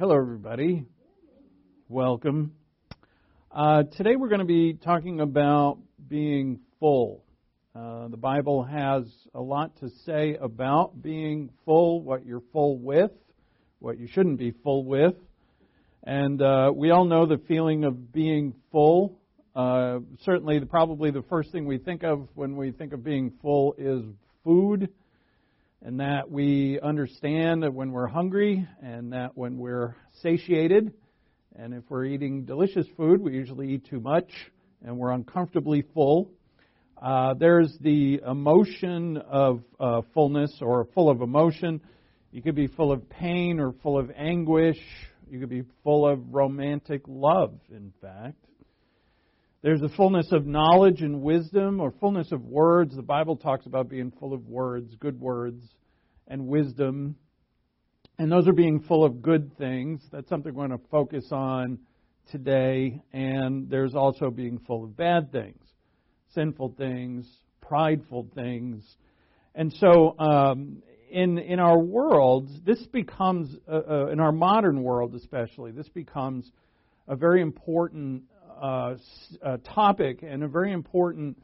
Hello, everybody. Welcome. Uh, today we're going to be talking about being full. Uh, the Bible has a lot to say about being full, what you're full with, what you shouldn't be full with. And uh, we all know the feeling of being full. Uh, certainly, the, probably the first thing we think of when we think of being full is food and that we understand that when we're hungry and that when we're satiated, and if we're eating delicious food, we usually eat too much and we're uncomfortably full. Uh, there's the emotion of uh, fullness or full of emotion. You could be full of pain or full of anguish. You could be full of romantic love, in fact. There's a fullness of knowledge and wisdom, or fullness of words. The Bible talks about being full of words, good words, and wisdom. And those are being full of good things. That's something we're going to focus on today. And there's also being full of bad things, sinful things, prideful things. And so, um, in in our world, this becomes uh, uh, in our modern world, especially, this becomes a very important uh, uh, topic and a very important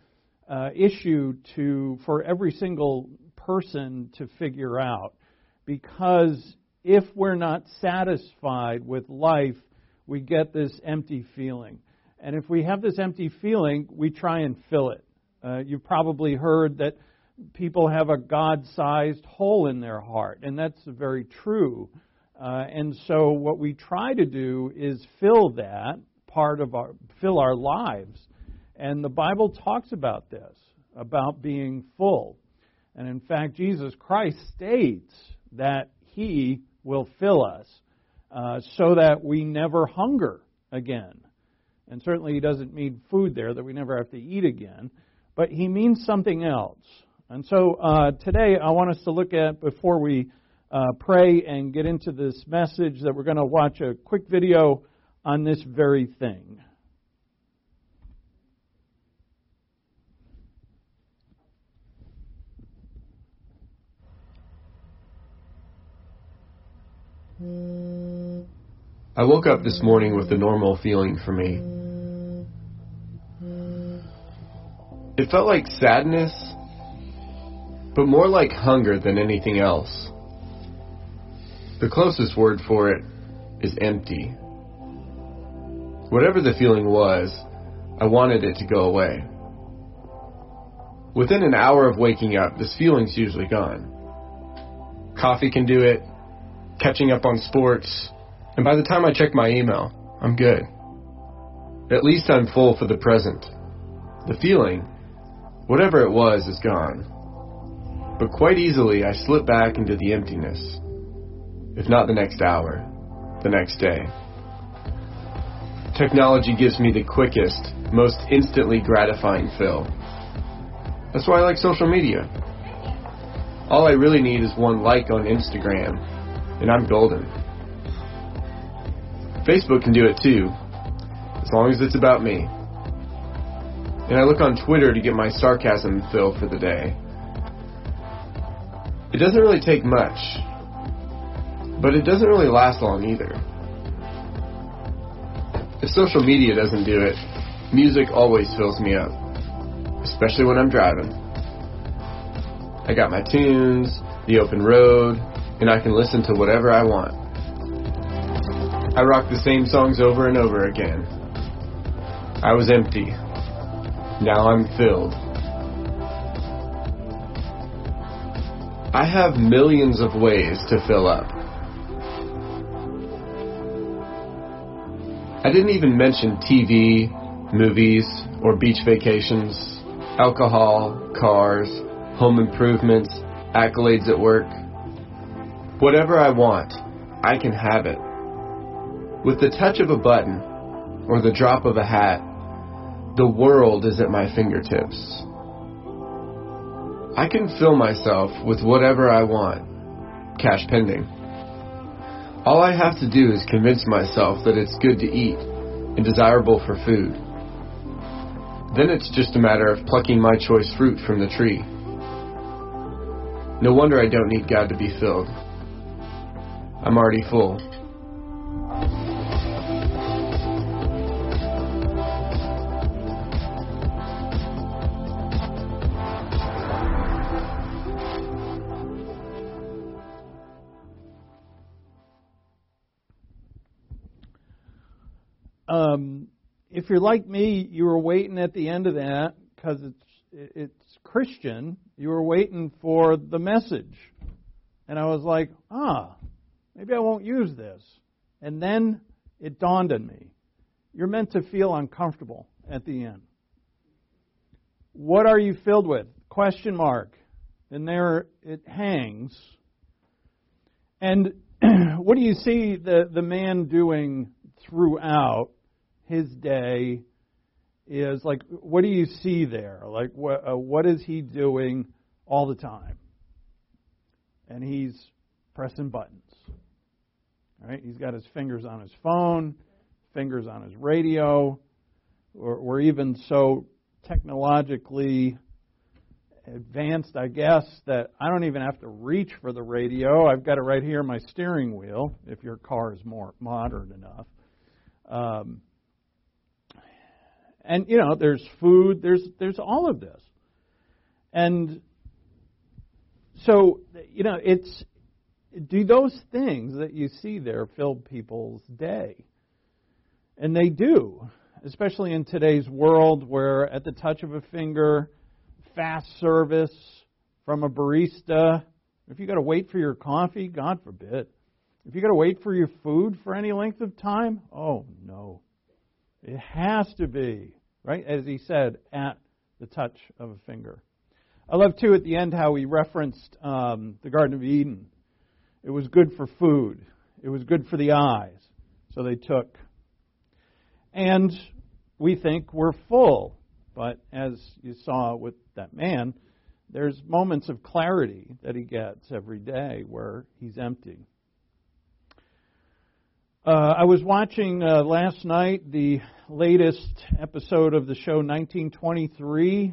uh, issue to for every single person to figure out. Because if we're not satisfied with life, we get this empty feeling. And if we have this empty feeling, we try and fill it. Uh, you've probably heard that people have a God sized hole in their heart, and that's very true. Uh, and so, what we try to do is fill that part of our, fill our lives. And the Bible talks about this, about being full. And in fact, Jesus Christ states that He will fill us uh, so that we never hunger again. And certainly, He doesn't mean food there, that we never have to eat again, but He means something else. And so uh, today, I want us to look at, before we uh, pray and get into this message, that we're going to watch a quick video on this very thing. I woke up this morning with a normal feeling for me. It felt like sadness, but more like hunger than anything else. The closest word for it is empty. Whatever the feeling was, I wanted it to go away. Within an hour of waking up, this feeling's usually gone. Coffee can do it, catching up on sports, and by the time I check my email, I'm good. At least I'm full for the present. The feeling, whatever it was, is gone. But quite easily, I slip back into the emptiness. If not the next hour, the next day. Technology gives me the quickest, most instantly gratifying fill. That's why I like social media. All I really need is one like on Instagram, and I'm golden. Facebook can do it too, as long as it's about me. And I look on Twitter to get my sarcasm fill for the day. It doesn't really take much, but it doesn't really last long either. If social media doesn't do it, music always fills me up, especially when I'm driving. I got my tunes, the open road, and I can listen to whatever I want. I rock the same songs over and over again. I was empty. Now I'm filled. I have millions of ways to fill up. I didn't even mention TV, movies, or beach vacations, alcohol, cars, home improvements, accolades at work. Whatever I want, I can have it. With the touch of a button or the drop of a hat, the world is at my fingertips. I can fill myself with whatever I want, cash pending. All I have to do is convince myself that it's good to eat and desirable for food. Then it's just a matter of plucking my choice fruit from the tree. No wonder I don't need God to be filled. I'm already full. Um, if you're like me, you were waiting at the end of that because it's it's Christian. You were waiting for the message, and I was like, ah, maybe I won't use this. And then it dawned on me: you're meant to feel uncomfortable at the end. What are you filled with? Question mark. And there it hangs. And what do you see the, the man doing throughout his day is like what do you see there? Like what uh, what is he doing all the time? And he's pressing buttons. Right? He's got his fingers on his phone fingers on his radio. Or, or even so technologically advanced, I guess, that I don't even have to reach for the radio. I've got it right here in my steering wheel, if your car is more modern enough. Um, and you know, there's food, there's there's all of this, and so you know, it's do those things that you see there fill people's day, and they do, especially in today's world where at the touch of a finger fast service from a barista, if you got to wait for your coffee, God forbid. If you got to wait for your food for any length of time, oh no. It has to be, right? As he said, at the touch of a finger. I love too at the end how he referenced um, the Garden of Eden. It was good for food. It was good for the eyes. So they took. And we think we're full. But as you saw with that man, there's moments of clarity that he gets every day where he's empty. Uh, I was watching uh, last night the latest episode of the show 1923.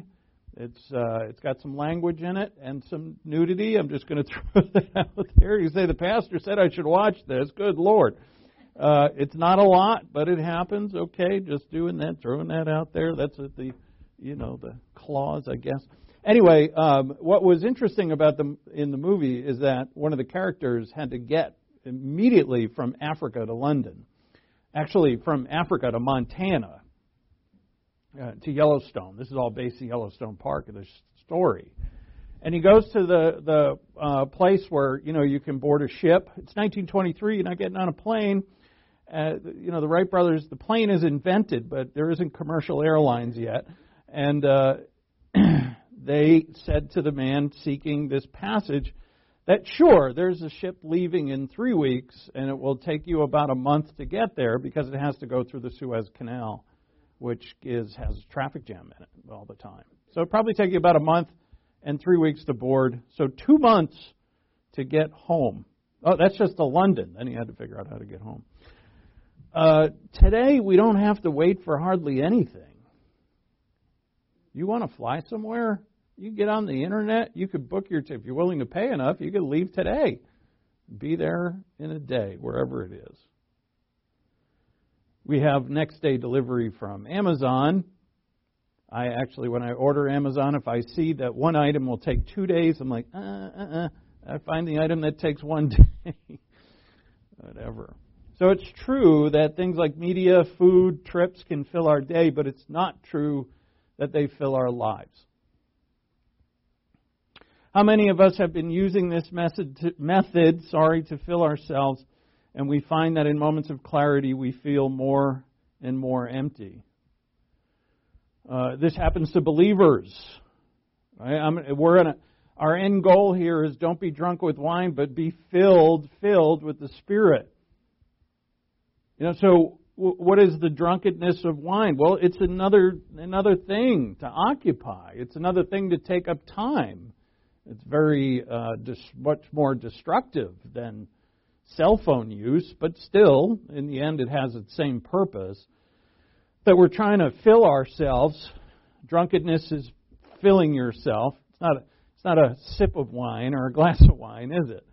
It's uh, it's got some language in it and some nudity. I'm just going to throw that out there. You say the pastor said I should watch this. Good Lord. Uh, it's not a lot, but it happens. Okay, just doing that, throwing that out there. That's at the you know, the clause, I guess. Anyway, um, what was interesting about them in the movie is that one of the characters had to get immediately from Africa to London, actually from Africa to Montana, uh, to Yellowstone. This is all based in Yellowstone Park. The story, and he goes to the the uh, place where you know you can board a ship. It's 1923. You're not getting on a plane. Uh, you know the Wright brothers. The plane is invented, but there isn't commercial airlines yet. And uh, they said to the man seeking this passage that sure, there's a ship leaving in three weeks, and it will take you about a month to get there because it has to go through the Suez Canal, which is has a traffic jam in it all the time. So it probably take you about a month and three weeks to board. So two months to get home. Oh, that's just to London. Then he had to figure out how to get home. Uh, today we don't have to wait for hardly anything. You want to fly somewhere? You get on the internet. You could book your. T- if you're willing to pay enough, you could leave today. Be there in a day, wherever it is. We have next day delivery from Amazon. I actually, when I order Amazon, if I see that one item will take two days, I'm like, uh, uh, uh. I find the item that takes one day. Whatever. So it's true that things like media, food, trips can fill our day, but it's not true that they fill our lives. How many of us have been using this method, to, method sorry, to fill ourselves, and we find that in moments of clarity we feel more and more empty? Uh, this happens to believers. Right? We're in a, our end goal here is don't be drunk with wine, but be filled, filled with the Spirit. You know, so what is the drunkenness of wine? Well, it's another another thing to occupy. It's another thing to take up time. It's very uh, dis- much more destructive than cell phone use, but still, in the end, it has its same purpose. That we're trying to fill ourselves. Drunkenness is filling yourself. It's not a, it's not a sip of wine or a glass of wine, is it?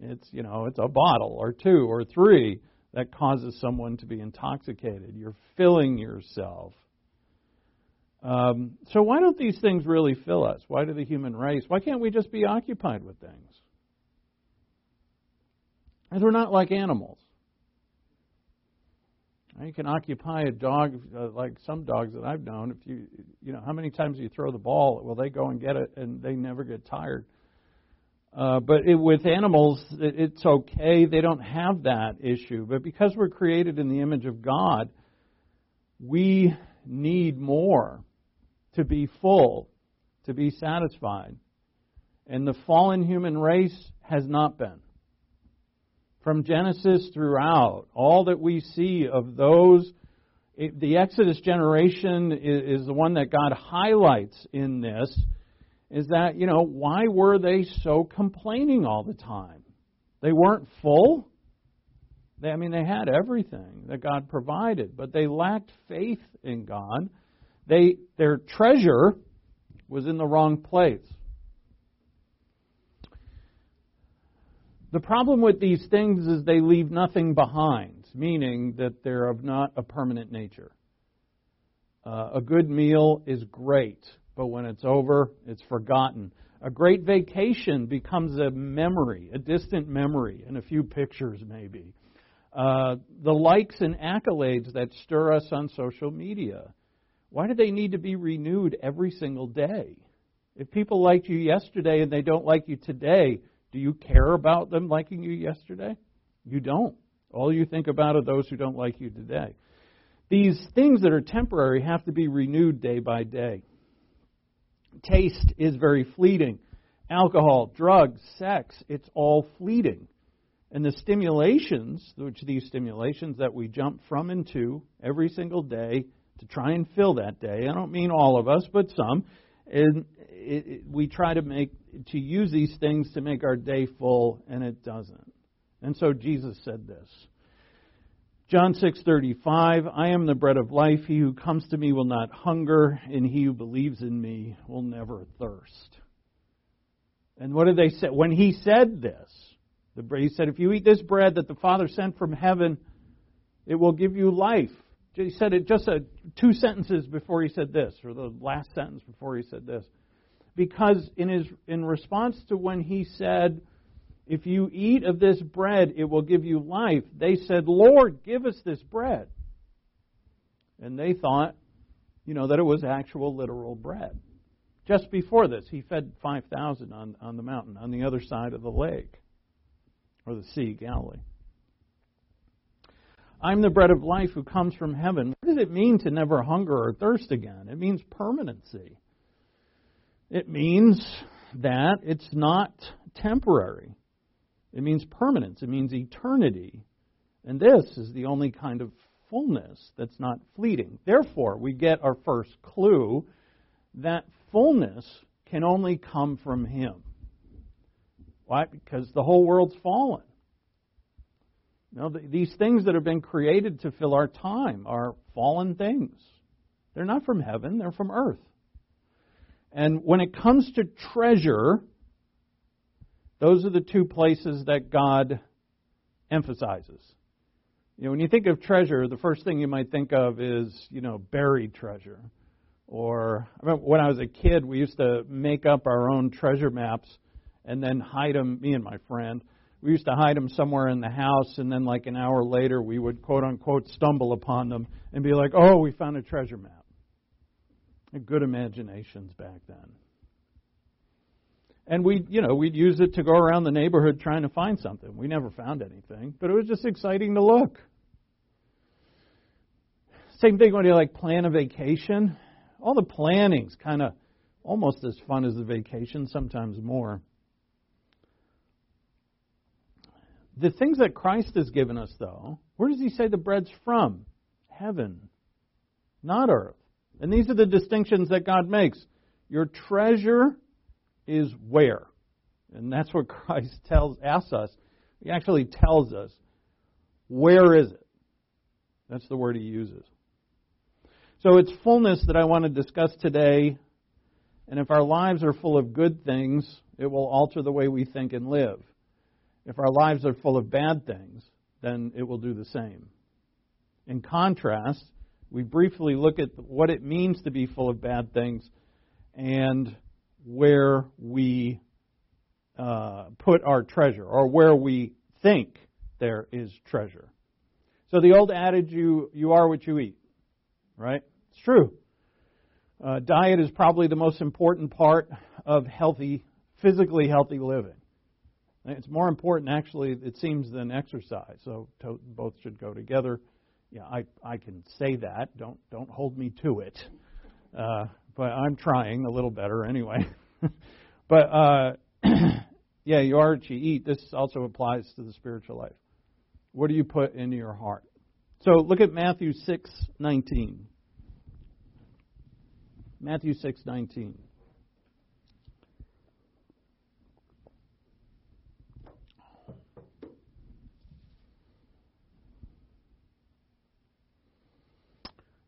It's you know it's a bottle or two or three that causes someone to be intoxicated. You're filling yourself. Um, so, why don't these things really fill us? Why do the human race? Why can't we just be occupied with things? Because we're not like animals. You can occupy a dog uh, like some dogs that I've known. If you, you know, how many times you throw the ball, well, they go and get it, and they never get tired. Uh, but it, with animals, it, it's okay. They don't have that issue. But because we're created in the image of God, we need more to be full, to be satisfied. And the fallen human race has not been. From Genesis throughout, all that we see of those, it, the Exodus generation is, is the one that God highlights in this, is that, you know, why were they so complaining all the time? They weren't full. They, I mean, they had everything that God provided, but they lacked faith in God. They, their treasure was in the wrong place. The problem with these things is they leave nothing behind, meaning that they're of not a permanent nature. Uh, a good meal is great, but when it's over, it's forgotten. A great vacation becomes a memory, a distant memory, and a few pictures maybe. Uh, the likes and accolades that stir us on social media, why do they need to be renewed every single day? If people liked you yesterday and they don't like you today, do you care about them liking you yesterday? You don't. All you think about are those who don't like you today. These things that are temporary have to be renewed day by day. Taste is very fleeting. Alcohol, drugs, sex, it's all fleeting. And the stimulations, which these stimulations that we jump from and to every single day to try and fill that day, I don't mean all of us, but some, and it, it, we try to make to use these things to make our day full, and it doesn't. And so Jesus said this. John 6:35 I am the bread of life he who comes to me will not hunger and he who believes in me will never thirst. And what did they say when he said this? The, he said if you eat this bread that the Father sent from heaven it will give you life. He said it just a, two sentences before he said this or the last sentence before he said this because in his in response to when he said, "If you eat of this bread, it will give you life," they said, "Lord, give us this bread." And they thought, you know, that it was actual literal bread. Just before this, he fed 5,000 on, on the mountain, on the other side of the lake, or the sea, Galilee. I'm the bread of life who comes from heaven. What does it mean to never hunger or thirst again? It means permanency. It means that it's not temporary. It means permanence. It means eternity. And this is the only kind of fullness that's not fleeting. Therefore, we get our first clue that fullness can only come from Him. Why? Because the whole world's fallen. Know, these things that have been created to fill our time are fallen things. They're not from heaven, they're from earth. And when it comes to treasure, those are the two places that God emphasizes. You know, when you think of treasure, the first thing you might think of is, you know, buried treasure. Or I remember when I was a kid, we used to make up our own treasure maps and then hide them, me and my friend. We used to hide them somewhere in the house, and then like an hour later, we would quote unquote stumble upon them and be like, oh, we found a treasure map good imaginations back then. And we, you know, we'd use it to go around the neighborhood trying to find something. We never found anything, but it was just exciting to look. Same thing when you like plan a vacation. All the planning's kind of almost as fun as the vacation, sometimes more. The things that Christ has given us, though, where does he say the bread's from? Heaven, not earth. And these are the distinctions that God makes. Your treasure is where? And that's what Christ tells asks us. He actually tells us, where is it? That's the word he uses. So it's fullness that I want to discuss today. And if our lives are full of good things, it will alter the way we think and live. If our lives are full of bad things, then it will do the same. In contrast, we briefly look at what it means to be full of bad things and where we uh, put our treasure or where we think there is treasure. So the old adage, you, you are what you eat, right? It's true. Uh, diet is probably the most important part of healthy, physically healthy living. It's more important, actually, it seems, than exercise. So to, both should go together. Yeah, I, I can say that. Don't, don't hold me to it. Uh, but I'm trying a little better anyway. but uh, yeah, you are what you eat. This also applies to the spiritual life. What do you put into your heart? So look at Matthew 6:19. Matthew 6:19.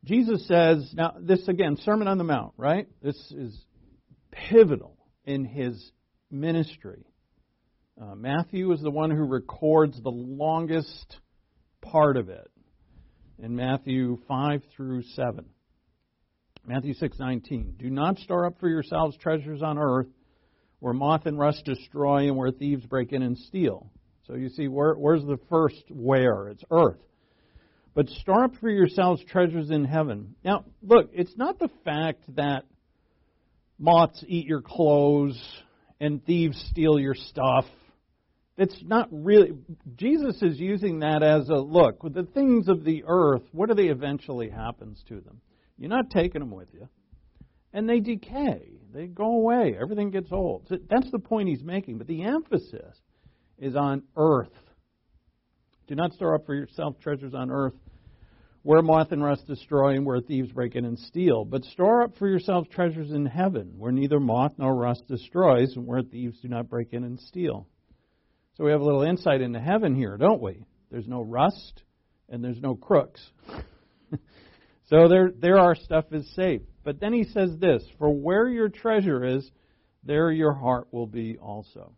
Jesus says, now this again, Sermon on the Mount, right? This is pivotal in his ministry. Uh, Matthew is the one who records the longest part of it in Matthew 5 through 7. Matthew 6:19 Do not store up for yourselves treasures on earth where moth and rust destroy and where thieves break in and steal. So you see where, where's the first where? It's earth but store up for yourselves treasures in heaven. Now, look, it's not the fact that moths eat your clothes and thieves steal your stuff. It's not really. Jesus is using that as a look. With the things of the earth, what do they eventually happens to them? You're not taking them with you. And they decay. They go away. Everything gets old. That's the point he's making. But the emphasis is on earth. Do not store up for yourself treasures on earth where moth and rust destroy and where thieves break in and steal. But store up for yourselves treasures in heaven, where neither moth nor rust destroys and where thieves do not break in and steal. So we have a little insight into heaven here, don't we? There's no rust and there's no crooks. so there, there our stuff is safe. But then he says this For where your treasure is, there your heart will be also.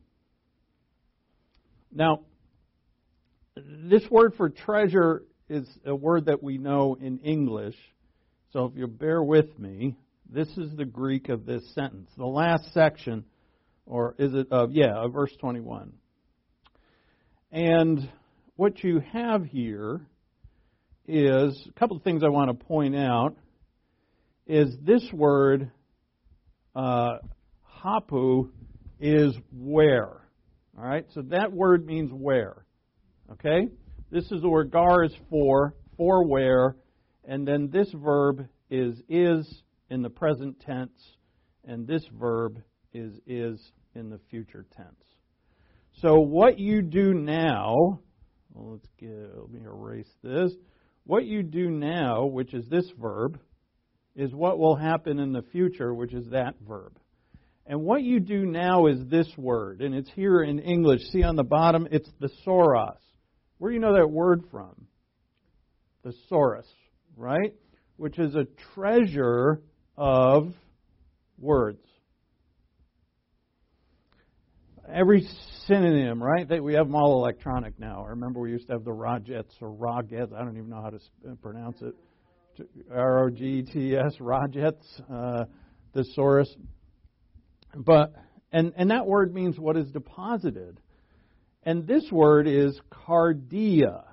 Now, this word for treasure is a word that we know in English. So if you bear with me, this is the Greek of this sentence. The last section, or is it of, yeah, of verse 21. And what you have here is a couple of things I want to point out is this word uh, hapu is where. All right, so that word means where. Okay? This is word gar is for, for where, and then this verb is is in the present tense, and this verb is is in the future tense. So what you do now, well, let's get, let me erase this. What you do now, which is this verb, is what will happen in the future, which is that verb. And what you do now is this word, and it's here in English. See on the bottom, it's the soros. Where do you know that word from? Thesaurus, right? Which is a treasure of words. Every synonym, right? we have them all electronic now. I remember we used to have the Rogets or Rogets. I don't even know how to pronounce it. R O G T S, Rogets, uh, thesaurus. But and and that word means what is deposited. And this word is cardia.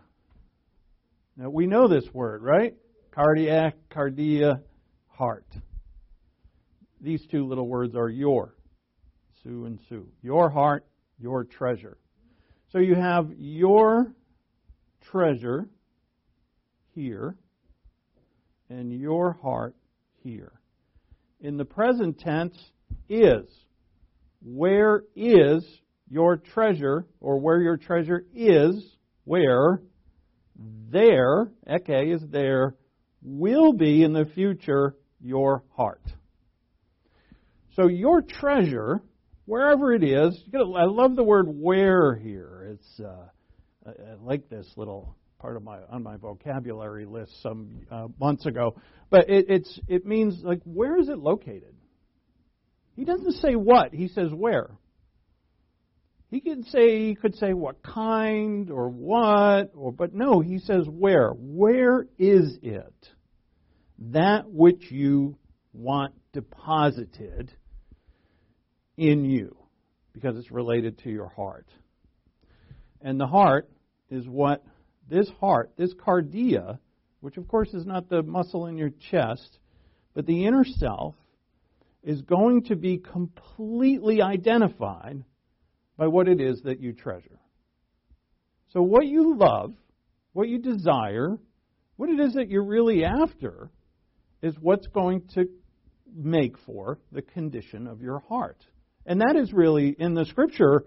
Now we know this word, right? Cardiac, cardia, heart. These two little words are your, sou and sou. Your heart, your treasure. So you have your treasure here and your heart here. In the present tense, is. Where is your treasure, or where your treasure is, where there, ekei is there, will be in the future your heart. So your treasure, wherever it is, I love the word where here. It's uh, I like this little part of my on my vocabulary list some uh, months ago, but it, it's it means like where is it located? He doesn't say what, he says where. He could say he could say what kind or what or but no, he says where. Where is it? That which you want deposited in you because it's related to your heart. And the heart is what this heart, this cardia, which of course is not the muscle in your chest, but the inner self, is going to be completely identified by what it is that you treasure. So, what you love, what you desire, what it is that you're really after, is what's going to make for the condition of your heart. And that is really, in the scripture,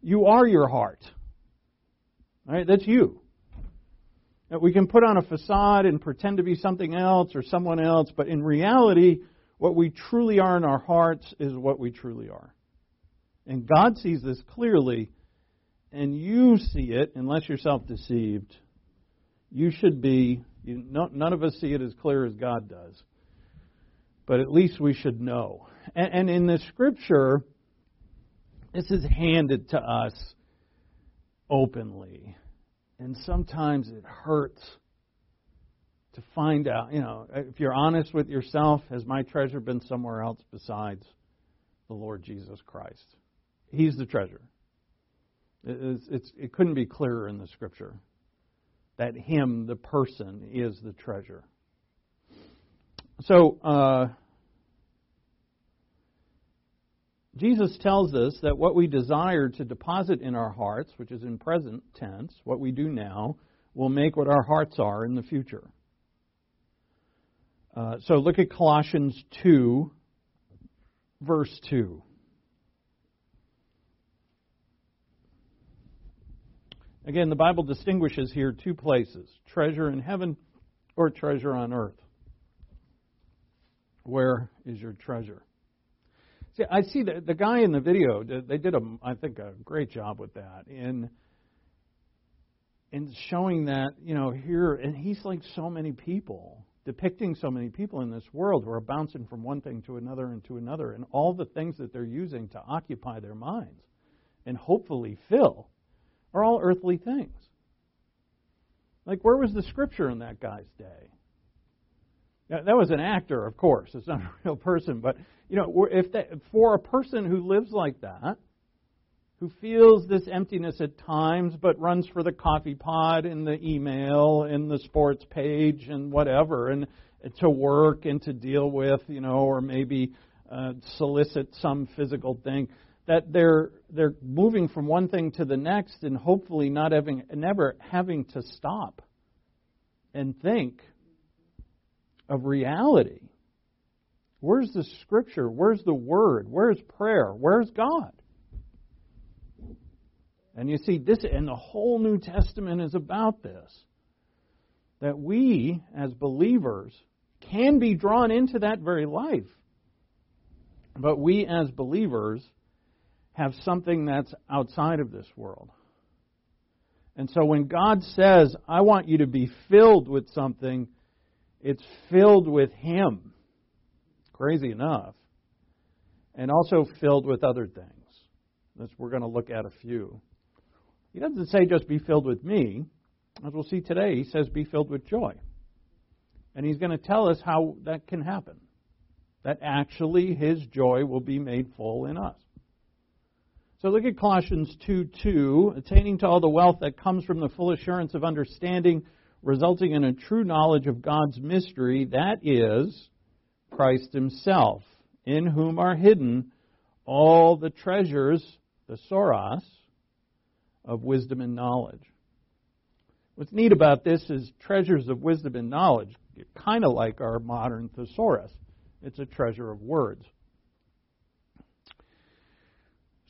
you are your heart. All right, that's you. Now, we can put on a facade and pretend to be something else or someone else, but in reality, what we truly are in our hearts is what we truly are. And God sees this clearly, and you see it, unless you're self deceived. You should be, you, no, none of us see it as clear as God does, but at least we should know. And, and in the scripture, this is handed to us openly. And sometimes it hurts to find out, you know, if you're honest with yourself, has my treasure been somewhere else besides the Lord Jesus Christ? He's the treasure. It's, it's, it couldn't be clearer in the scripture that Him, the person, is the treasure. So, uh, Jesus tells us that what we desire to deposit in our hearts, which is in present tense, what we do now, will make what our hearts are in the future. Uh, so look at Colossians 2, verse 2. Again, the Bible distinguishes here two places treasure in heaven or treasure on earth. Where is your treasure? See, I see the, the guy in the video, they did, a, I think, a great job with that in, in showing that, you know, here, and he's like so many people, depicting so many people in this world who are bouncing from one thing to another and to another, and all the things that they're using to occupy their minds and hopefully fill are all earthly things. Like, where was the scripture in that guy's day? Now, that was an actor, of course. It's not a real person, but you know, if that, for a person who lives like that, who feels this emptiness at times, but runs for the coffee pot and the email and the sports page and whatever, and to work and to deal with, you know, or maybe uh, solicit some physical thing, that they're they're moving from one thing to the next and hopefully not having never having to stop and think of reality. Where's the scripture? Where's the word? Where's prayer? Where's God? And you see, this and the whole New Testament is about this. That we, as believers, can be drawn into that very life. But we, as believers, have something that's outside of this world. And so when God says, I want you to be filled with something, it's filled with Him, crazy enough, and also filled with other things. That's, we're going to look at a few. He doesn't say just be filled with me. As we'll see today, he says be filled with joy. And he's going to tell us how that can happen. That actually his joy will be made full in us. So look at Colossians 2 2, attaining to all the wealth that comes from the full assurance of understanding resulting in a true knowledge of God's mystery, that is, Christ Himself, in whom are hidden all the treasures, the soros, of wisdom and knowledge. What's neat about this is treasures of wisdom and knowledge, kind of like our modern thesaurus. It's a treasure of words.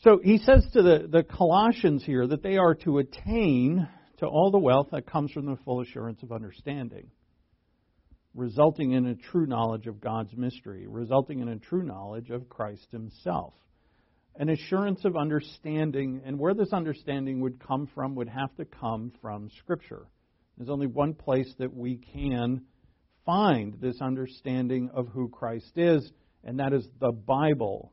So he says to the, the Colossians here that they are to attain to all the wealth that comes from the full assurance of understanding, resulting in a true knowledge of God's mystery, resulting in a true knowledge of Christ Himself. An assurance of understanding, and where this understanding would come from would have to come from Scripture. There's only one place that we can find this understanding of who Christ is, and that is the Bible.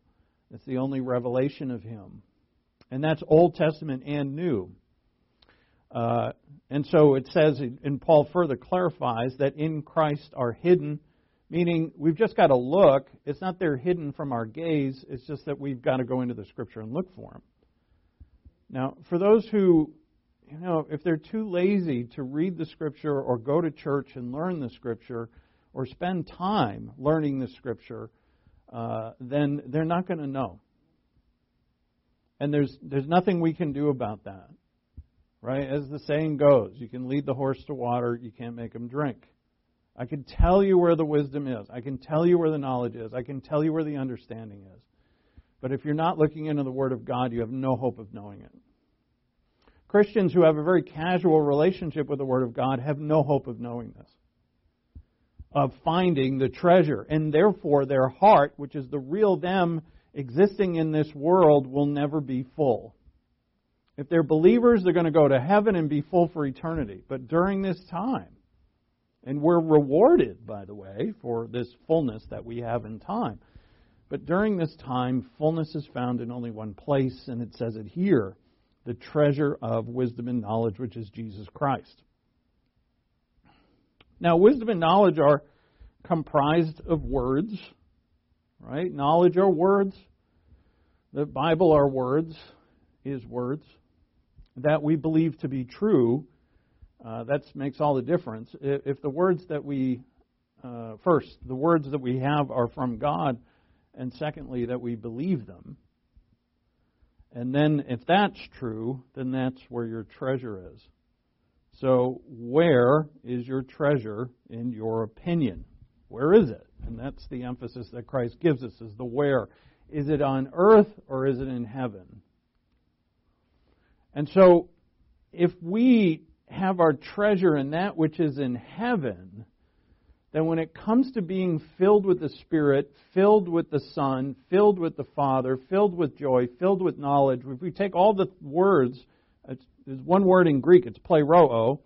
It's the only revelation of Him. And that's Old Testament and New. Uh, and so it says, and Paul further clarifies that in Christ are hidden, meaning we've just got to look. It's not they're hidden from our gaze, it's just that we've got to go into the Scripture and look for them. Now, for those who you know, if they're too lazy to read the Scripture or go to church and learn the Scripture or spend time learning the Scripture, uh, then they're not going to know. And there's, there's nothing we can do about that. Right? As the saying goes, you can lead the horse to water, you can't make him drink. I can tell you where the wisdom is. I can tell you where the knowledge is. I can tell you where the understanding is. But if you're not looking into the Word of God, you have no hope of knowing it. Christians who have a very casual relationship with the Word of God have no hope of knowing this, of finding the treasure. And therefore, their heart, which is the real them existing in this world, will never be full. If they're believers, they're going to go to heaven and be full for eternity. But during this time, and we're rewarded, by the way, for this fullness that we have in time. But during this time, fullness is found in only one place, and it says it here the treasure of wisdom and knowledge, which is Jesus Christ. Now, wisdom and knowledge are comprised of words, right? Knowledge are words. The Bible are words, is words that we believe to be true uh, that makes all the difference. If the words that we, uh, first, the words that we have are from God, and secondly, that we believe them, and then if that's true, then that's where your treasure is. So, where is your treasure in your opinion? Where is it? And that's the emphasis that Christ gives us is the where. Is it on earth or is it in heaven? And so, if we have our treasure in that which is in heaven, then when it comes to being filled with the Spirit, filled with the Son, filled with the Father, filled with joy, filled with knowledge, if we take all the words, there's one word in Greek, it's pleroo,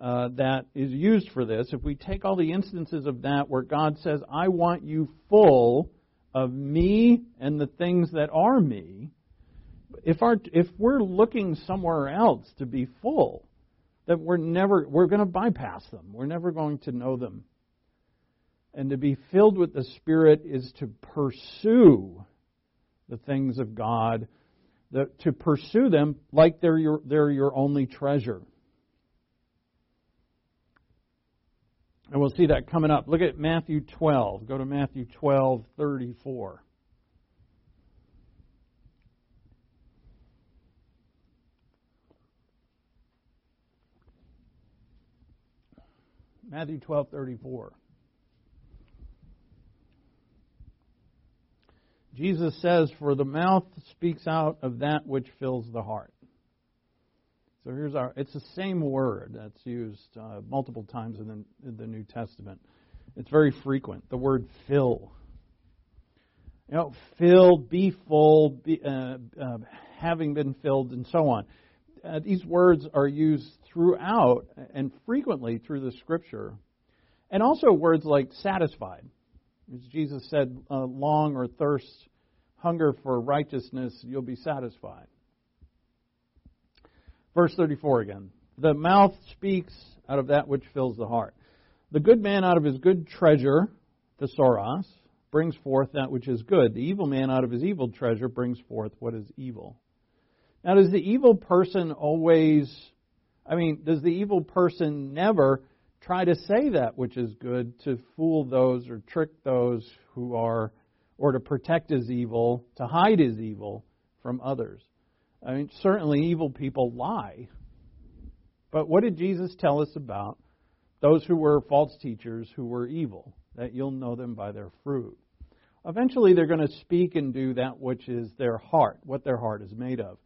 uh, that is used for this. If we take all the instances of that where God says, I want you full of me and the things that are me, if, our, if we're looking somewhere else to be full, that we're never we're going to bypass them. We're never going to know them. And to be filled with the Spirit is to pursue the things of God, to pursue them like they're your, they're your only treasure. And we'll see that coming up. Look at Matthew 12. Go to Matthew 12, 34. Matthew 12:34. Jesus says, "For the mouth speaks out of that which fills the heart." So here's our. It's the same word that's used uh, multiple times in the, in the New Testament. It's very frequent. The word "fill." You know, filled, be full, be, uh, uh, having been filled, and so on. Uh, these words are used throughout and frequently through the scripture. And also words like satisfied. As Jesus said, uh, long or thirst, hunger for righteousness, you'll be satisfied. Verse 34 again. The mouth speaks out of that which fills the heart. The good man out of his good treasure, thesaurus, brings forth that which is good. The evil man out of his evil treasure brings forth what is evil. Now, does the evil person always I mean, does the evil person never try to say that which is good to fool those or trick those who are, or to protect his evil, to hide his evil from others? I mean, certainly evil people lie. But what did Jesus tell us about those who were false teachers who were evil? That you'll know them by their fruit. Eventually, they're going to speak and do that which is their heart, what their heart is made of.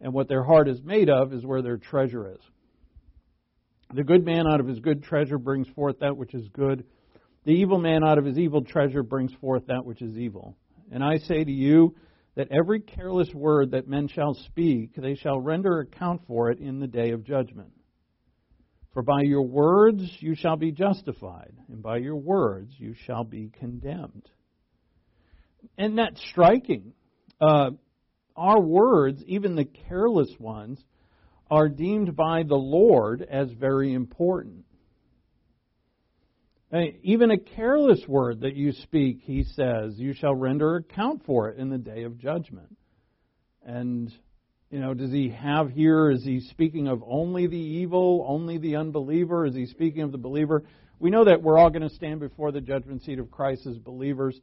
And what their heart is made of is where their treasure is. The good man out of his good treasure brings forth that which is good. The evil man out of his evil treasure brings forth that which is evil. And I say to you that every careless word that men shall speak, they shall render account for it in the day of judgment. For by your words you shall be justified, and by your words you shall be condemned. And that's striking. Uh, our words, even the careless ones, are deemed by the Lord as very important. Even a careless word that you speak, he says, you shall render account for it in the day of judgment. And you know, does he have here? Is he speaking of only the evil, only the unbeliever? Is he speaking of the believer? We know that we're all going to stand before the judgment seat of Christ as believers.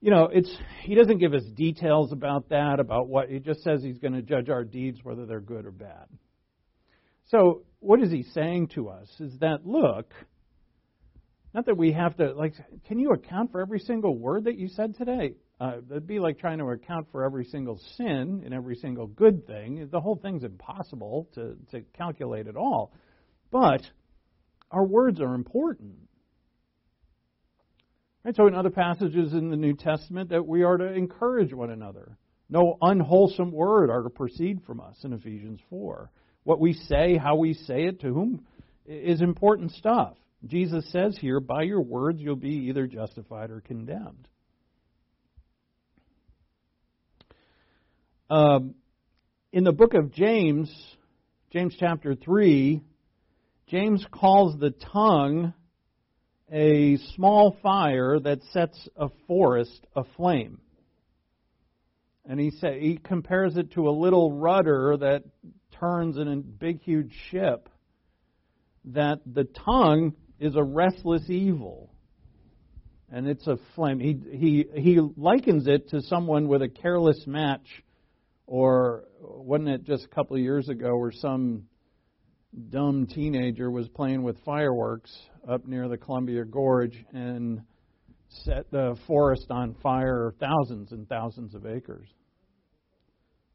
You know, it's he doesn't give us details about that, about what he just says he's going to judge our deeds whether they're good or bad. So, what is he saying to us is that look, not that we have to like can you account for every single word that you said today? Uh, it'd be like trying to account for every single sin and every single good thing. The whole thing's impossible to, to calculate at all. But our words are important. Right? So, in other passages in the New Testament, that we are to encourage one another. No unwholesome word are to proceed from us in Ephesians 4. What we say, how we say it, to whom, is important stuff. Jesus says here, by your words you'll be either justified or condemned. Um, in the book of James, James chapter 3, James calls the tongue a small fire that sets a forest aflame. And he say, he compares it to a little rudder that turns in a big huge ship. That the tongue is a restless evil. And it's a flame. He he he likens it to someone with a careless match or wasn't it just a couple of years ago where some dumb teenager was playing with fireworks up near the Columbia Gorge and set the forest on fire, thousands and thousands of acres.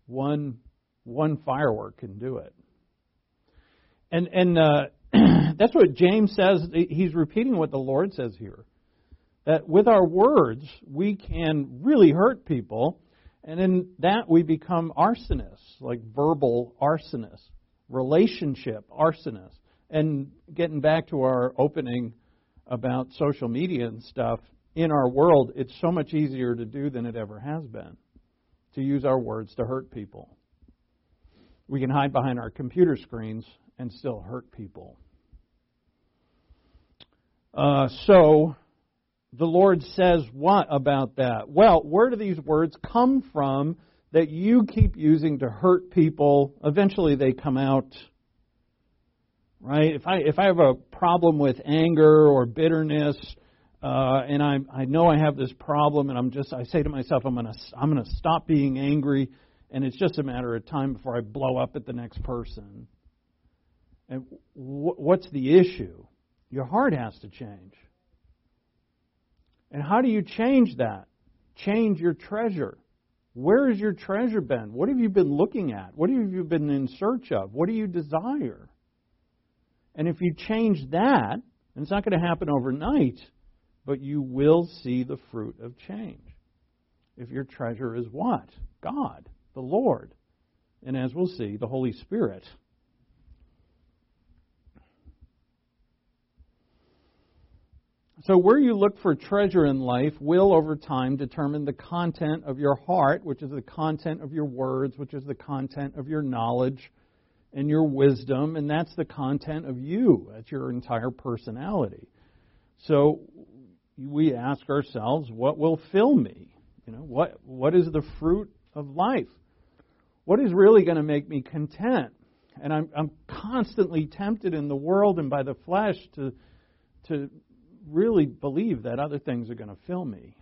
One one firework can do it. And and uh, that's what James says. He's repeating what the Lord says here. That with our words we can really hurt people and in that, we become arsonists, like verbal arsonists, relationship arsonists. And getting back to our opening about social media and stuff, in our world, it's so much easier to do than it ever has been to use our words to hurt people. We can hide behind our computer screens and still hurt people. Uh, so, the Lord says what about that? Well, where do these words come from that you keep using to hurt people? Eventually they come out. Right? If I if I have a problem with anger or bitterness, uh, and I I know I have this problem, and I'm just I say to myself I'm gonna I'm gonna stop being angry, and it's just a matter of time before I blow up at the next person. And w- what's the issue? Your heart has to change. And how do you change that? Change your treasure. Where has your treasure been? What have you been looking at? What have you been in search of? What do you desire? And if you change that, and it's not going to happen overnight, but you will see the fruit of change. If your treasure is what? God, the Lord. And as we'll see, the Holy Spirit. So, where you look for treasure in life will, over time, determine the content of your heart, which is the content of your words, which is the content of your knowledge and your wisdom, and that's the content of you. That's your entire personality. So, we ask ourselves, what will fill me? You know, what what is the fruit of life? What is really going to make me content? And I'm I'm constantly tempted in the world and by the flesh to to really believe that other things are going to fill me.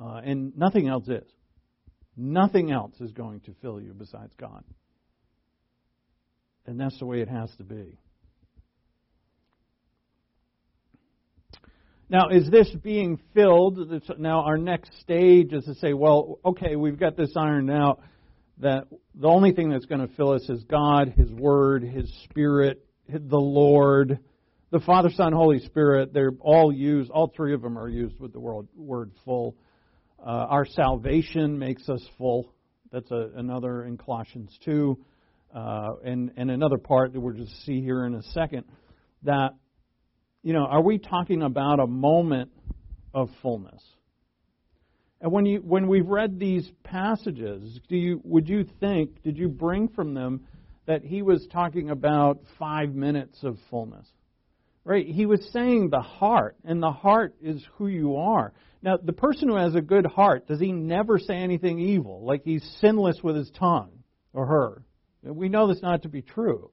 Uh, and nothing else is. Nothing else is going to fill you besides God. And that's the way it has to be. Now, is this being filled? Now, our next stage is to say, well, okay, we've got this ironed out that the only thing that's going to fill us is God, His Word, His Spirit, the Lord, the Father, Son, Holy Spirit, they're all used, all three of them are used with the word, full. Uh, our salvation makes us full. That's a, another in Colossians 2. Uh, and, and another part that we'll just see here in a second. That, you know, are we talking about a moment of fullness? And when you when we've read these passages, do you would you think did you bring from them that he was talking about five minutes of fullness? Right? He was saying the heart, and the heart is who you are. Now, the person who has a good heart, does he never say anything evil? Like he's sinless with his tongue, or her? We know this not to be true.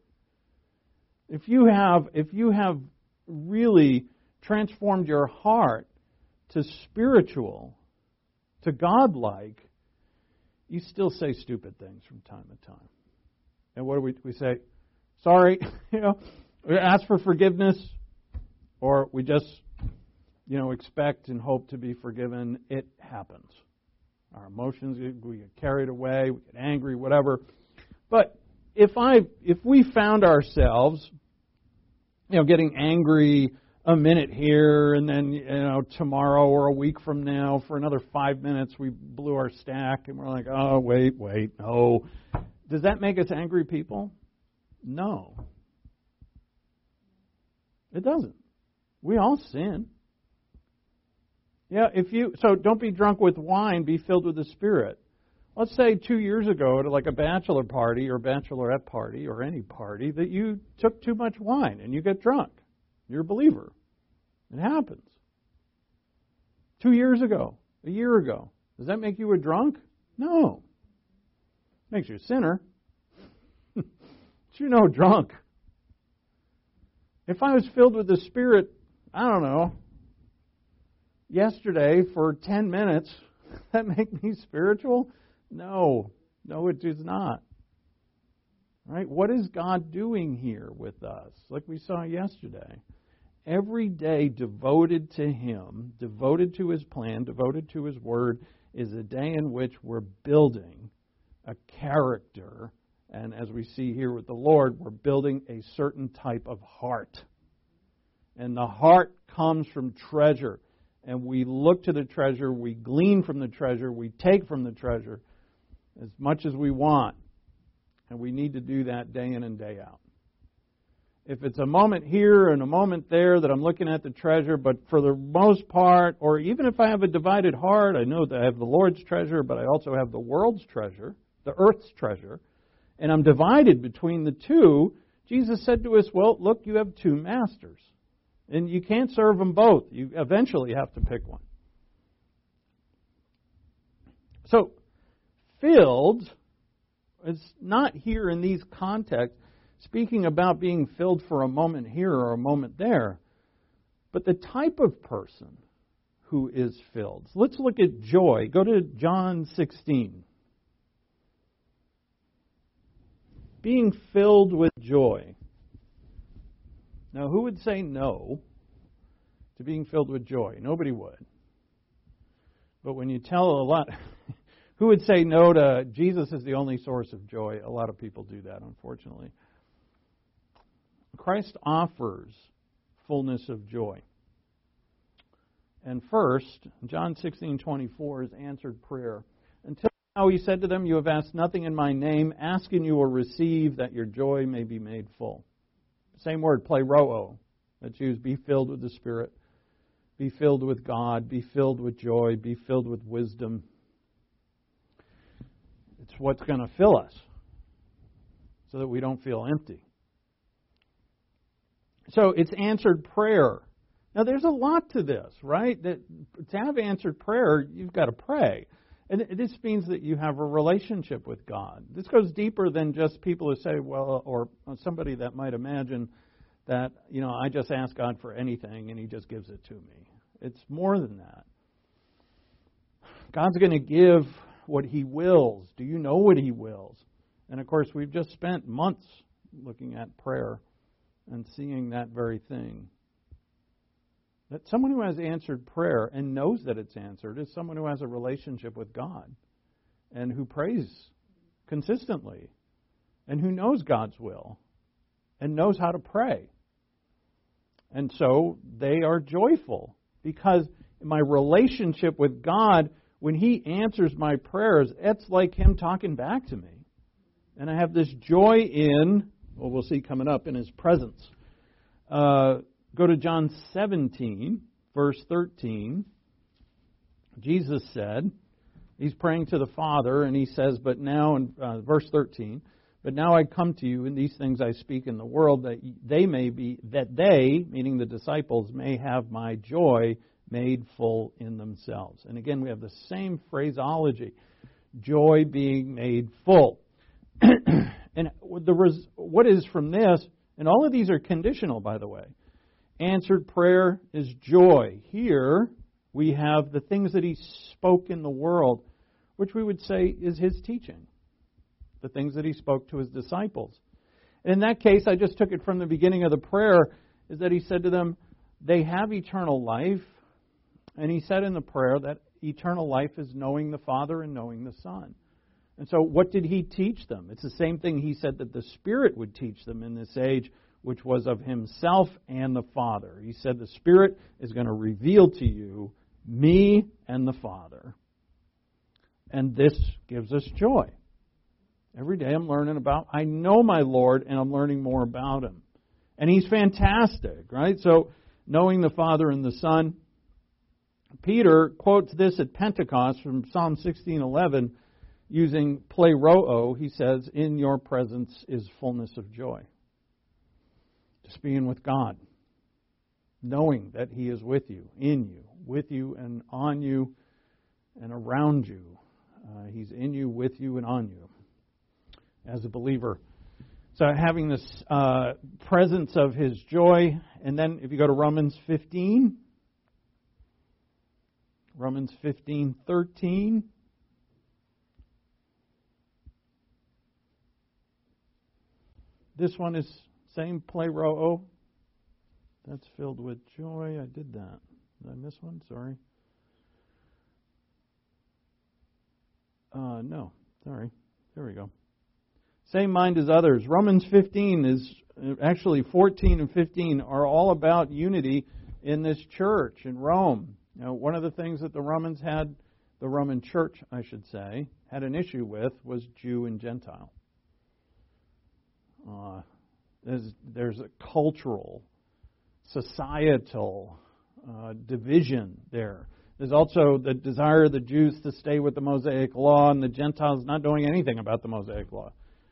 If you have, if you have really transformed your heart to spiritual, to godlike, you still say stupid things from time to time. And what do we, we say? Sorry, you know, we ask for forgiveness, or we just, you know, expect and hope to be forgiven. It happens. Our emotions, we get carried away, we get angry, whatever. But if I, if we found ourselves, you know, getting angry a minute here and then you know tomorrow or a week from now for another five minutes we blew our stack and we're like oh wait wait no. Does that make us angry people? No. It doesn't. We all sin. Yeah if you so don't be drunk with wine be filled with the spirit let's say two years ago at like a bachelor party or bachelorette party or any party that you took too much wine and you get drunk you're a believer. It happens. Two years ago, a year ago. Does that make you a drunk? No. It makes you a sinner. but you're no drunk. If I was filled with the Spirit, I don't know, yesterday for 10 minutes, that make me spiritual? No. No, it is not. Right? What is God doing here with us? Like we saw yesterday. Every day devoted to Him, devoted to His plan, devoted to His Word, is a day in which we're building a character. And as we see here with the Lord, we're building a certain type of heart. And the heart comes from treasure. And we look to the treasure, we glean from the treasure, we take from the treasure as much as we want. And we need to do that day in and day out if it's a moment here and a moment there that I'm looking at the treasure, but for the most part, or even if I have a divided heart, I know that I have the Lord's treasure, but I also have the world's treasure, the earth's treasure, and I'm divided between the two, Jesus said to us, Well, look, you have two masters, and you can't serve them both. You eventually have to pick one. So, filled is not here in these contexts speaking about being filled for a moment here or a moment there, but the type of person who is filled. let's look at joy. Go to John 16. Being filled with joy. Now, who would say no to being filled with joy? Nobody would. But when you tell a lot, who would say no to Jesus is the only source of joy? A lot of people do that, unfortunately. Christ offers fullness of joy. And first, John 16:24 is answered prayer. Until now he said to them, "You have asked nothing in my name. Ask and you will receive, that your joy may be made full." Same word, pleroo, that Jews be filled with the Spirit, be filled with God, be filled with joy, be filled with wisdom. It's what's going to fill us so that we don't feel empty. So it's answered prayer. Now there's a lot to this, right? That to have answered prayer, you've got to pray. And this means that you have a relationship with God. This goes deeper than just people who say, well, or somebody that might imagine that, you know, I just ask God for anything and He just gives it to me. It's more than that. God's going to give what He wills. Do you know what He wills? And of course, we've just spent months looking at prayer and seeing that very thing. That someone who has answered prayer and knows that it's answered is someone who has a relationship with God and who prays consistently and who knows God's will and knows how to pray. And so they are joyful because my relationship with God, when He answers my prayers, it's like Him talking back to me. And I have this joy in well, we'll see coming up in his presence. Uh, go to John 17, verse 13. Jesus said, He's praying to the Father, and he says, But now, in uh, verse 13, But now I come to you, and these things I speak in the world, that they may be, that they, meaning the disciples, may have my joy made full in themselves. And again, we have the same phraseology joy being made full. and the, what is from this, and all of these are conditional, by the way. Answered prayer is joy. Here we have the things that he spoke in the world, which we would say is his teaching the things that he spoke to his disciples. In that case, I just took it from the beginning of the prayer, is that he said to them, They have eternal life. And he said in the prayer that eternal life is knowing the Father and knowing the Son. And so, what did he teach them? It's the same thing he said that the Spirit would teach them in this age, which was of himself and the Father. He said, The Spirit is going to reveal to you me and the Father. And this gives us joy. Every day I'm learning about, I know my Lord and I'm learning more about Him. And He's fantastic, right? So, knowing the Father and the Son. Peter quotes this at Pentecost from Psalm 16:11 using pleroo. He says, "In your presence is fullness of joy." Just being with God, knowing that He is with you, in you, with you, and on you, and around you. Uh, he's in you, with you, and on you as a believer. So having this uh, presence of his joy, and then if you go to Romans 15, Romans 15, 13. This one is same play pleroo. That's filled with joy. I did that. Did I miss one? Sorry. Uh, no. Sorry. There we go. Same mind as others. Romans 15 is actually 14 and 15 are all about unity in this church in Rome. Now, one of the things that the Romans had, the Roman church, I should say, had an issue with was Jew and Gentile. Uh, there's, there's a cultural, societal uh, division there. There's also the desire of the Jews to stay with the Mosaic law and the Gentiles not doing anything about the Mosaic law.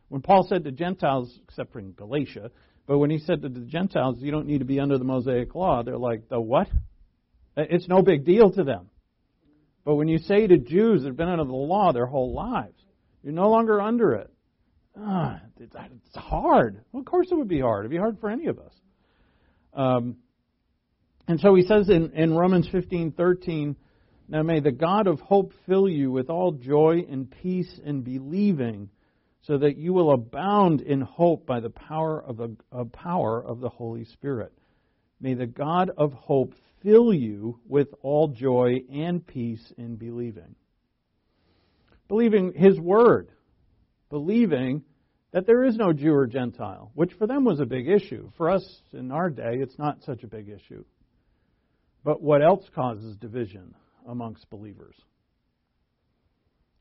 When Paul said to Gentiles, except for in Galatia, but when he said to the Gentiles, you don't need to be under the Mosaic law, they're like, the what? It's no big deal to them. But when you say to Jews that have been under the law their whole lives, you're no longer under it. Ah, it's hard. Well, of course it would be hard. It'd be hard for any of us. Um, and so he says in, in Romans 15:13, now may the God of hope fill you with all joy and peace in believing so that you will abound in hope by the power of uh, power of the Holy Spirit. May the God of hope fill you with all joy and peace in believing. Believing His Word, believing that there is no Jew or Gentile, which for them was a big issue. For us in our day, it's not such a big issue. But what else causes division amongst believers?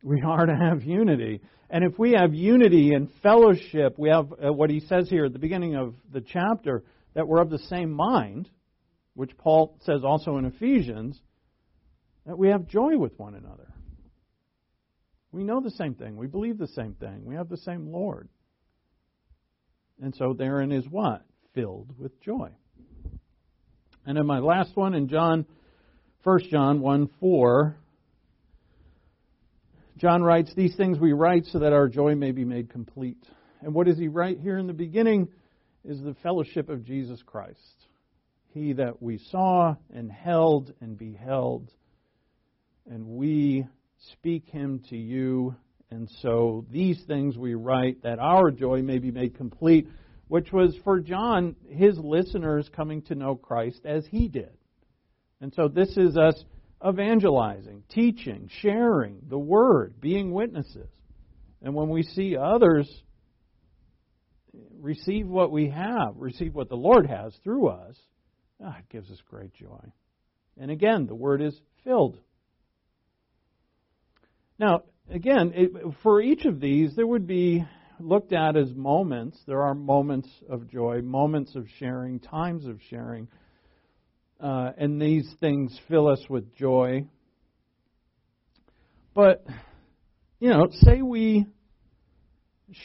We are to have unity. And if we have unity and fellowship, we have uh, what he says here at the beginning of the chapter, that we're of the same mind, which Paul says also in Ephesians, that we have joy with one another. We know the same thing. We believe the same thing. We have the same Lord. And so therein is what? Filled with joy. And then my last one in John, 1 John 1 4, John writes, These things we write so that our joy may be made complete. And what does he write here in the beginning is the fellowship of Jesus Christ. He that we saw and held and beheld, and we speak him to you. And so these things we write that our joy may be made complete, which was for John, his listeners coming to know Christ as he did. And so this is us evangelizing, teaching, sharing the word, being witnesses. And when we see others receive what we have, receive what the Lord has through us, ah, it gives us great joy. And again, the word is filled. Now, again, it, for each of these, there would be looked at as moments. There are moments of joy, moments of sharing, times of sharing uh, and these things fill us with joy. But, you know, say we,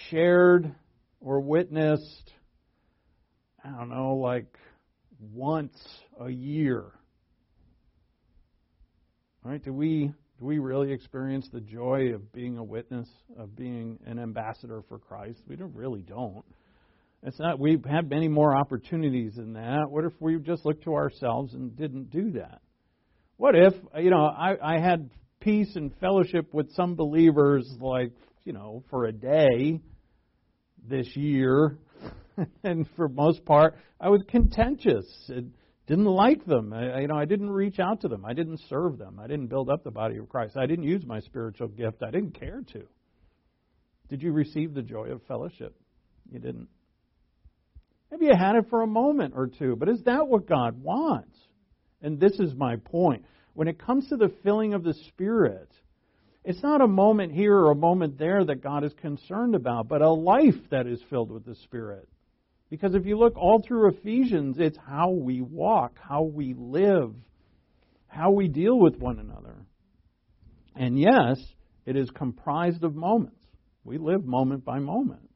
shared or witnessed, I don't know, like once a year. Right? Do we do we really experience the joy of being a witness, of being an ambassador for Christ? We don't really don't. It's not we've had many more opportunities than that. What if we just looked to ourselves and didn't do that? What if, you know, I, I had peace and fellowship with some believers like, you know, for a day this year, and for most part, I was contentious. and didn't like them. I, you know, I didn't reach out to them. I didn't serve them. I didn't build up the body of Christ. I didn't use my spiritual gift. I didn't care to. Did you receive the joy of fellowship? You didn't. Maybe you had it for a moment or two, but is that what God wants? And this is my point. When it comes to the filling of the Spirit, it's not a moment here or a moment there that God is concerned about, but a life that is filled with the Spirit. Because if you look all through Ephesians, it's how we walk, how we live, how we deal with one another. And yes, it is comprised of moments. We live moment by moment.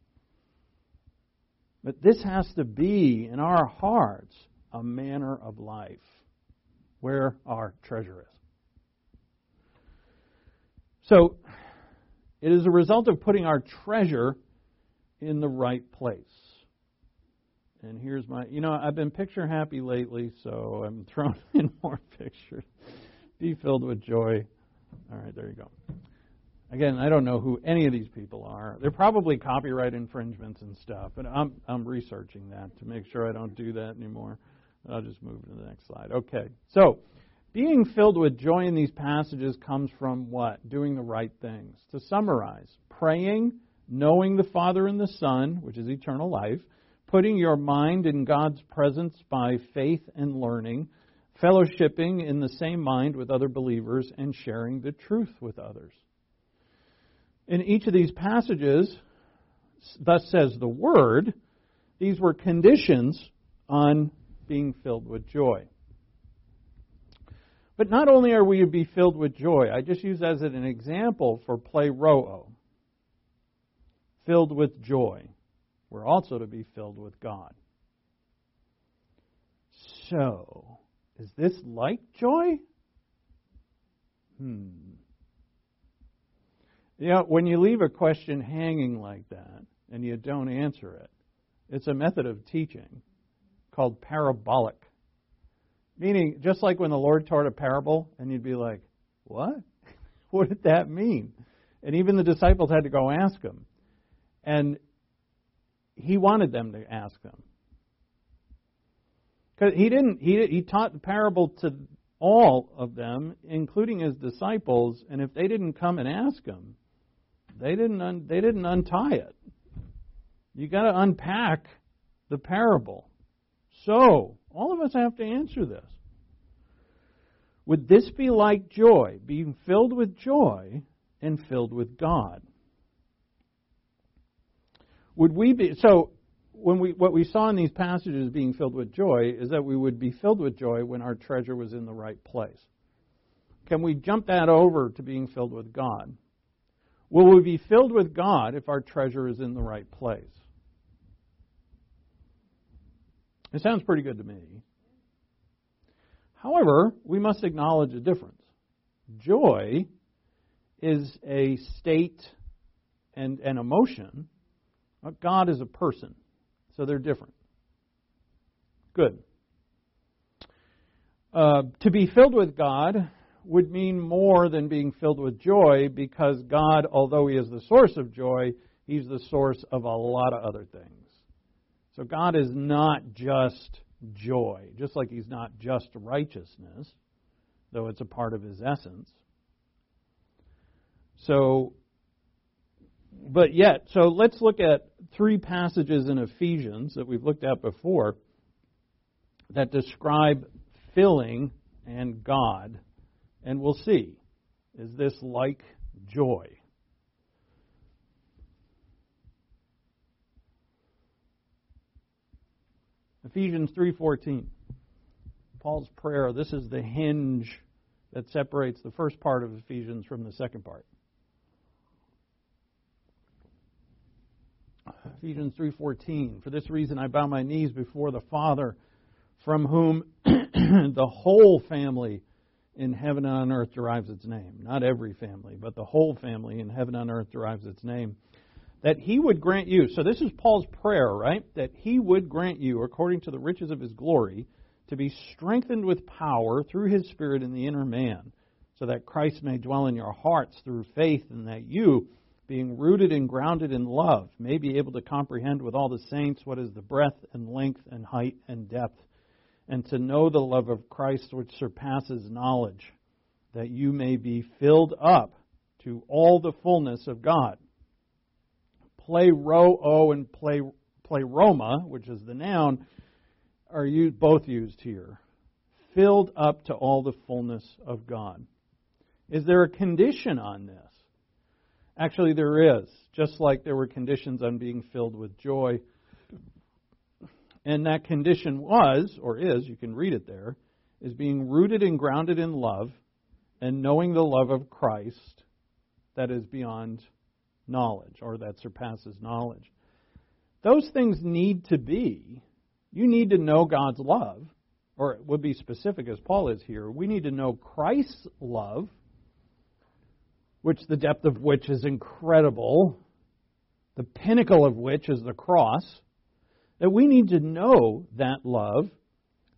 But this has to be in our hearts a manner of life where our treasure is. So, it is a result of putting our treasure in the right place. And here's my, you know, I've been picture happy lately, so I'm throwing in more pictures. Be filled with joy. All right, there you go. Again, I don't know who any of these people are. They're probably copyright infringements and stuff, and I'm I'm researching that to make sure I don't do that anymore. I'll just move to the next slide. Okay. So, being filled with joy in these passages comes from what? Doing the right things. To summarize, praying, knowing the Father and the Son, which is eternal life, putting your mind in God's presence by faith and learning, fellowshipping in the same mind with other believers, and sharing the truth with others. In each of these passages, thus says the Word, these were conditions on being filled with joy. But not only are we to be filled with joy, I just use as an example for pleroo, filled with joy. We're also to be filled with God. So, is this like joy? Hmm. Know, when you leave a question hanging like that and you don't answer it, it's a method of teaching called parabolic. Meaning, just like when the Lord taught a parable, and you'd be like, What? what did that mean? And even the disciples had to go ask him. And he wanted them to ask them. Because he didn't, he, he taught the parable to all of them, including his disciples, and if they didn't come and ask him, they didn't, un, they didn't untie it. You got to unpack the parable. So, all of us have to answer this. Would this be like joy, being filled with joy and filled with God? Would we be so when we what we saw in these passages being filled with joy is that we would be filled with joy when our treasure was in the right place. Can we jump that over to being filled with God? Will we be filled with God if our treasure is in the right place? It sounds pretty good to me. However, we must acknowledge a difference. Joy is a state and an emotion. God is a person, so they're different. Good. Uh, to be filled with God would mean more than being filled with joy because God, although He is the source of joy, He's the source of a lot of other things. So God is not just joy, just like He's not just righteousness, though it's a part of His essence. So, but yet, so let's look at three passages in Ephesians that we've looked at before that describe filling and God, and we'll see. Is this like joy? Ephesians 3:14. Paul's prayer, this is the hinge that separates the first part of Ephesians from the second part. Ephesians 3:14. For this reason I bow my knees before the Father, from whom the whole family in heaven and on earth derives its name. Not every family, but the whole family in heaven and on earth derives its name. That he would grant you. So this is Paul's prayer, right? That he would grant you according to the riches of his glory to be strengthened with power through his spirit in the inner man, so that Christ may dwell in your hearts through faith and that you being rooted and grounded in love, may be able to comprehend with all the saints what is the breadth and length and height and depth, and to know the love of Christ which surpasses knowledge, that you may be filled up to all the fullness of God. Play ro o oh, and play pleroma, which is the noun, are used, both used here. Filled up to all the fullness of God. Is there a condition on this? Actually, there is, just like there were conditions on being filled with joy. And that condition was, or is, you can read it there, is being rooted and grounded in love and knowing the love of Christ that is beyond knowledge or that surpasses knowledge. Those things need to be. You need to know God's love, or it would be specific as Paul is here. We need to know Christ's love which the depth of which is incredible, the pinnacle of which is the cross, that we need to know that love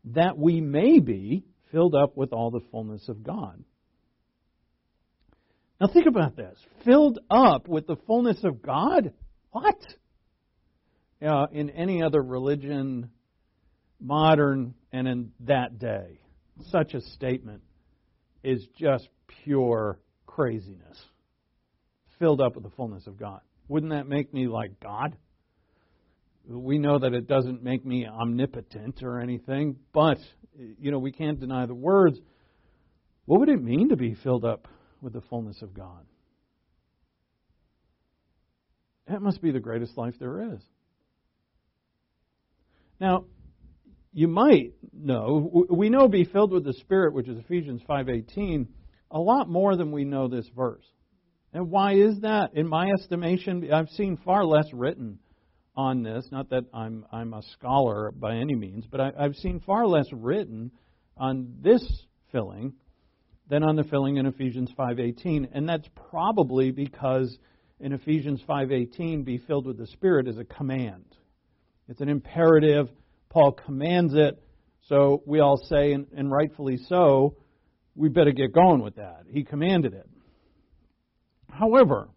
that we may be filled up with all the fullness of God. Now think about this. Filled up with the fullness of God? What? In any other religion, modern and in that day, such a statement is just pure craziness filled up with the fullness of God. Wouldn't that make me like God? We know that it doesn't make me omnipotent or anything, but you know, we can't deny the words. What would it mean to be filled up with the fullness of God? That must be the greatest life there is. Now, you might know, we know be filled with the Spirit, which is Ephesians 5:18 a lot more than we know this verse. And why is that? In my estimation, I've seen far less written on this. Not that I'm I'm a scholar by any means, but I, I've seen far less written on this filling than on the filling in Ephesians 5:18, and that's probably because in Ephesians 5:18, "Be filled with the Spirit" is a command. It's an imperative. Paul commands it, so we all say, and, and rightfully so, we better get going with that. He commanded it. However,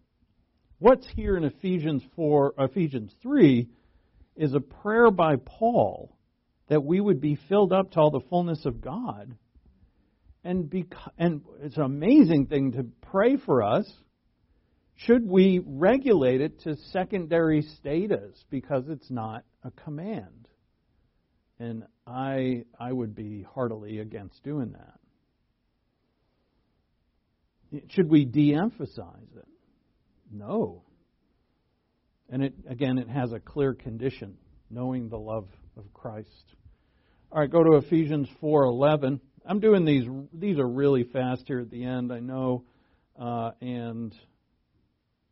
what's here in Ephesians 4, Ephesians 3 is a prayer by Paul that we would be filled up to all the fullness of God. And, and it's an amazing thing to pray for us. Should we regulate it to secondary status because it's not a command? And I, I would be heartily against doing that. Should we de emphasize it? No. And it, again, it has a clear condition knowing the love of Christ. All right, go to Ephesians 4:11. I'm doing these these are really fast here at the end, I know, uh, and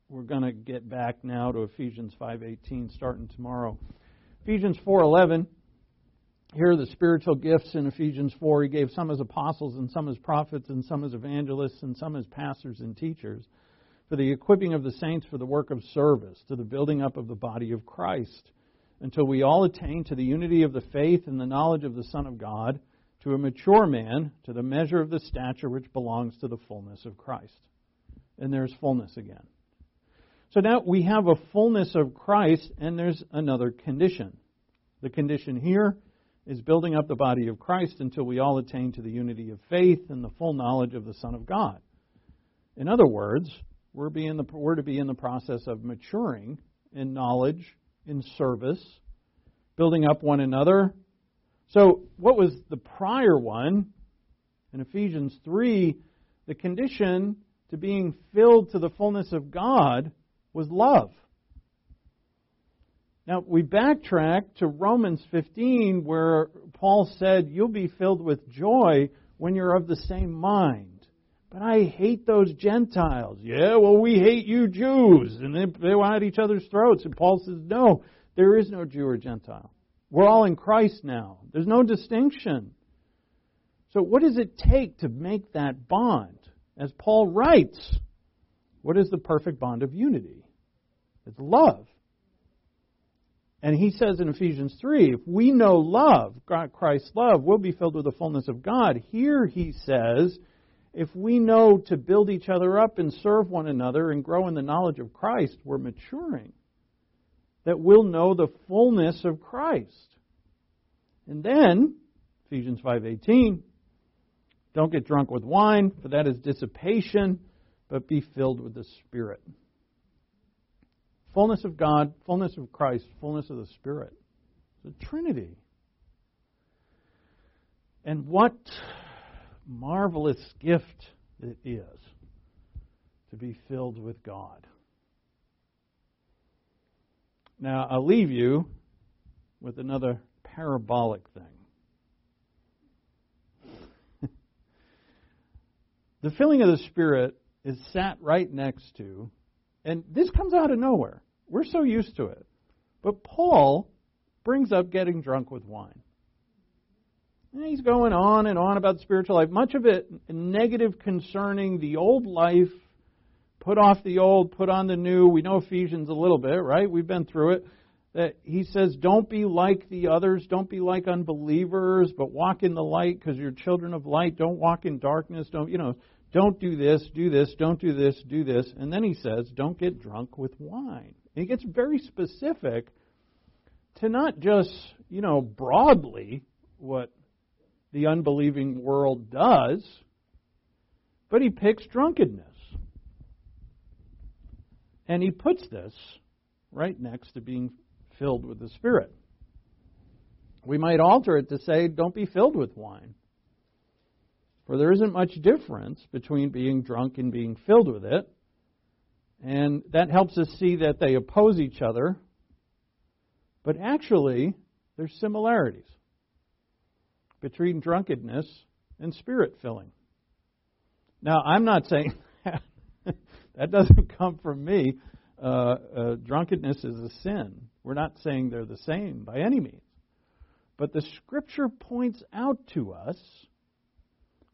we're going to get back now to Ephesians 5:18 starting tomorrow. Ephesians 4:11 here are the spiritual gifts in Ephesians 4. He gave some as apostles, and some as prophets, and some as evangelists, and some as pastors and teachers, for the equipping of the saints for the work of service, to the building up of the body of Christ, until we all attain to the unity of the faith and the knowledge of the Son of God, to a mature man, to the measure of the stature which belongs to the fullness of Christ. And there's fullness again. So now we have a fullness of Christ, and there's another condition. The condition here is building up the body of Christ until we all attain to the unity of faith and the full knowledge of the Son of God. In other words, we're, the, we're to be in the process of maturing in knowledge, in service, building up one another. So, what was the prior one? In Ephesians 3, the condition to being filled to the fullness of God was love. Now, we backtrack to Romans 15, where Paul said, You'll be filled with joy when you're of the same mind. But I hate those Gentiles. Yeah, well, we hate you Jews. And they, they want at each other's throats. And Paul says, no, there is no Jew or Gentile. We're all in Christ now. There's no distinction. So, what does it take to make that bond? As Paul writes, what is the perfect bond of unity? It's love. And he says in Ephesians 3 if we know love, Christ's love, we'll be filled with the fullness of God. Here he says, if we know to build each other up and serve one another and grow in the knowledge of Christ, we're maturing. That we'll know the fullness of Christ. And then, Ephesians 5:18, don't get drunk with wine, for that is dissipation, but be filled with the Spirit. Fullness of God, fullness of Christ, fullness of the Spirit. The Trinity. And what marvelous gift it is to be filled with God. Now, I'll leave you with another parabolic thing. the filling of the Spirit is sat right next to and this comes out of nowhere. We're so used to it. But Paul brings up getting drunk with wine. And he's going on and on about the spiritual life, much of it negative concerning the old life. Put off the old, put on the new. We know Ephesians a little bit, right? We've been through it. That he says, don't be like the others, don't be like unbelievers, but walk in the light because you're children of light. Don't walk in darkness. Don't, you know, don't do this, do this, don't do this, do this. And then he says, don't get drunk with wine. And he gets very specific to not just, you know, broadly what the unbelieving world does, but he picks drunkenness. And he puts this right next to being filled with the Spirit. We might alter it to say, don't be filled with wine. For there isn't much difference between being drunk and being filled with it. And that helps us see that they oppose each other. But actually, there's similarities between drunkenness and spirit filling. Now, I'm not saying that. doesn't come from me. Uh, uh, drunkenness is a sin. We're not saying they're the same by any means. But the Scripture points out to us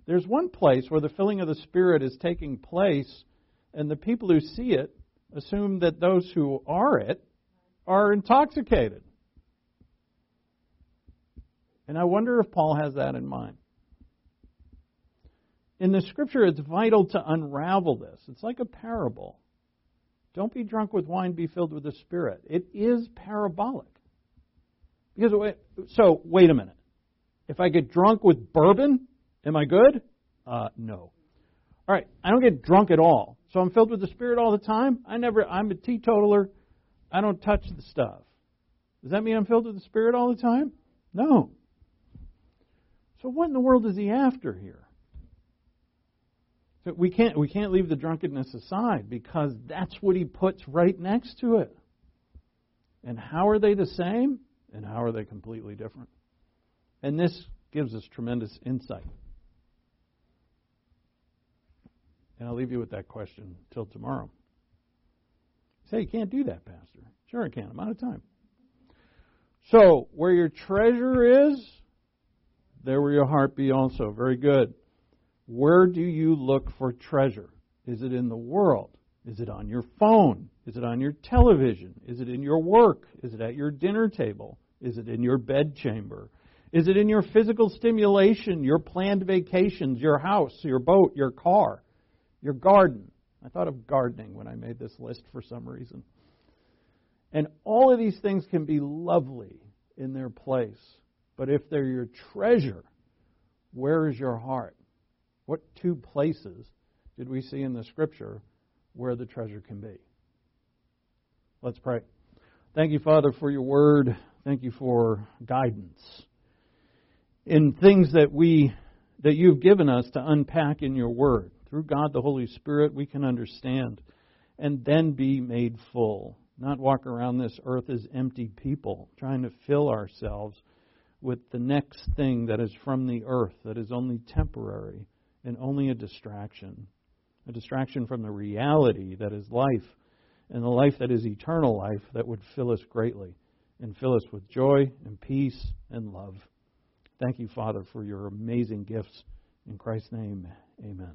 there's one place where the filling of the Spirit is taking place, and the people who see it assume that those who are it are intoxicated. And I wonder if Paul has that in mind. In the scripture, it's vital to unravel this. It's like a parable. Don't be drunk with wine, be filled with the Spirit. It is parabolic. Because, so, wait a minute. If I get drunk with bourbon, Am I good? Uh, no. All right, I don't get drunk at all. So I'm filled with the Spirit all the time. I never. I'm a teetotaler. I don't touch the stuff. Does that mean I'm filled with the Spirit all the time? No. So what in the world is he after here? So we can't we can't leave the drunkenness aside because that's what he puts right next to it. And how are they the same? And how are they completely different? And this gives us tremendous insight. And I'll leave you with that question till tomorrow. say, you can't do that, Pastor. Sure, I can. I'm out of time. So, where your treasure is, there will your heart be also. Very good. Where do you look for treasure? Is it in the world? Is it on your phone? Is it on your television? Is it in your work? Is it at your dinner table? Is it in your bedchamber? Is it in your physical stimulation, your planned vacations, your house, your boat, your car? Your garden. I thought of gardening when I made this list for some reason. And all of these things can be lovely in their place. But if they're your treasure, where is your heart? What two places did we see in the scripture where the treasure can be? Let's pray. Thank you, Father, for your word. Thank you for guidance in things that we that you've given us to unpack in your word. Through God the Holy Spirit, we can understand and then be made full. Not walk around this earth as empty people, trying to fill ourselves with the next thing that is from the earth, that is only temporary, and only a distraction. A distraction from the reality that is life and the life that is eternal life that would fill us greatly and fill us with joy and peace and love. Thank you, Father, for your amazing gifts. In Christ's name, amen.